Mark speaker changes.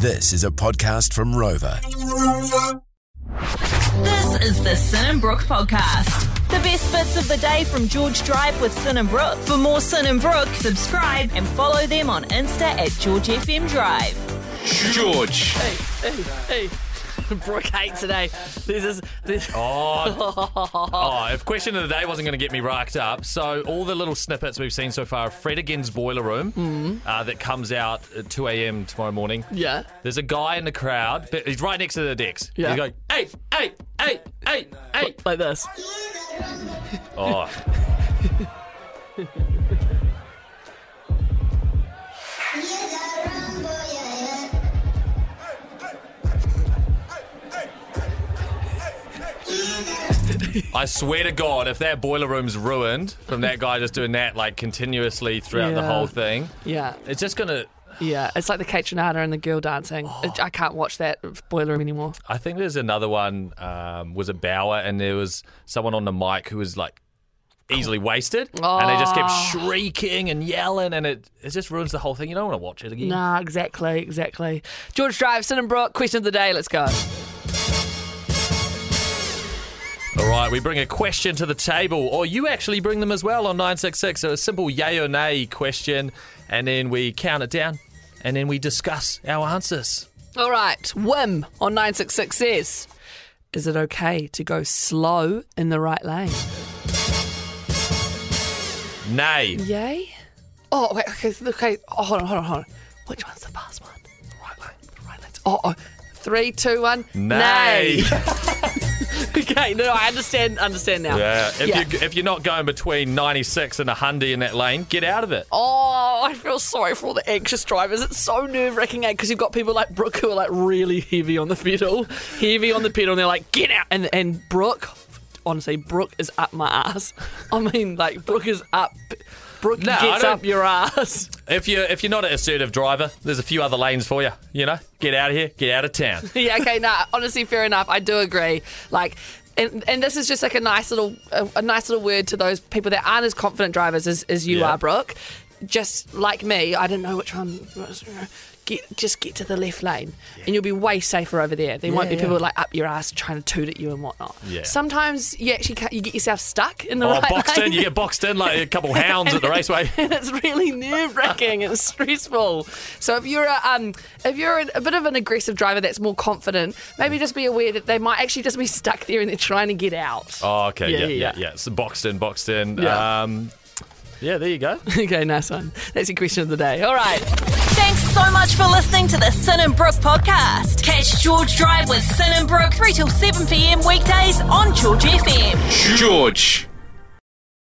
Speaker 1: This is a podcast from Rova.
Speaker 2: This is the Sin and Brooke podcast. The best bits of the day from George Drive with Sin and Brooke. For more Sin and Brooke, subscribe and follow them on Insta at George FM Drive.
Speaker 3: George.
Speaker 4: Hey, hey, hey. Brooke hates today. This is this.
Speaker 3: Oh, oh, if question of the day wasn't going to get me racked up, so all the little snippets we've seen so far of Fred again's boiler room uh, that comes out at 2 a.m. tomorrow morning.
Speaker 4: Yeah.
Speaker 3: There's a guy in the crowd, but he's right next to the decks.
Speaker 4: Yeah.
Speaker 3: He's going, hey, hey, hey, hey, hey.
Speaker 4: Like this.
Speaker 3: Oh, I swear to God, if that boiler room's ruined from that guy just doing that like continuously throughout the
Speaker 4: Yeah.
Speaker 3: whole thing,
Speaker 4: Yeah.
Speaker 3: it's just gonna.
Speaker 4: Yeah. It's like the Kaytranada and the girl dancing. I can't watch that boiler room anymore.
Speaker 3: I think there's another one. Um, was a Bauer, and there was someone on the mic who was like easily wasted, and they just kept
Speaker 4: Oh.
Speaker 3: shrieking and yelling, and it it just ruins the whole thing. You don't want to watch it again.
Speaker 4: Nah, exactly, exactly. George Drive, Sin and Brooke, question of the day. Let's go.
Speaker 3: All right, we bring a question to the table, or you actually bring them as well on 966. So a simple yay or nay question, and then we count it down, and then we discuss our answers.
Speaker 4: All right. Wim on 966 says, Is it okay to go slow in the right lane?
Speaker 3: Nay.
Speaker 4: Yay? Oh, wait, okay, okay. Oh, hold on, hold on, hold on. Which one's the fast one? The right lane, the right lane. Oh, oh. Three, two, one.
Speaker 3: Nay.
Speaker 4: okay, no, I understand, understand now.
Speaker 3: Yeah, if,
Speaker 4: Yeah.
Speaker 3: You, if you're not going between 96 and 100 in that lane, get out of it.
Speaker 4: Oh, I feel sorry for all the anxious drivers. It's so nerve wracking because eh, you've got people like Brooke who are like really heavy on the pedal, heavy on the pedal, and they're like, get out. And and Brooke, honestly, Brooke is up my ass. I mean, like, Brooke is up. Brooke
Speaker 3: No,
Speaker 4: gets up your ass.
Speaker 3: If you're if you're not an assertive driver, there's a few other lanes for you. You know, get out of here, get out of town.
Speaker 4: yeah, okay, nah, honestly, fair enough. I do agree. Like, and, and this is just like a nice little a, a nice little word to those people that aren't as confident drivers as, as you
Speaker 3: Yeah.
Speaker 4: are, Brooke. Just like me, I don't know which one. Get just get to the left lane, and you'll be way safer over there. There won't be
Speaker 3: Yeah,
Speaker 4: people like up your ass trying to toot at you and whatnot.
Speaker 3: Yeah.
Speaker 4: Sometimes you actually you get yourself stuck in the
Speaker 3: Oh,
Speaker 4: right
Speaker 3: boxed
Speaker 4: lane.
Speaker 3: in, you get boxed in like a couple hounds at the raceway.
Speaker 4: and it's really nerve wracking and stressful. So if you're a, um, if you're a, a bit of an aggressive driver that's more confident, maybe just be aware that they might actually just be stuck there and they're trying to get out.
Speaker 3: Oh, okay,
Speaker 4: Yeah,
Speaker 3: yeah,
Speaker 4: yeah,
Speaker 3: yeah,
Speaker 4: yeah.
Speaker 3: yeah. So boxed in, boxed in.
Speaker 4: Yeah.
Speaker 3: Um, yeah, there you go.
Speaker 4: okay, nice one. That's your question of the day. All right.
Speaker 2: Thanks so much for listening to the Sin and Brooke podcast. Catch George Drive with Sin and Brooke 3 till 7 p.m. weekdays on George FM.
Speaker 3: George.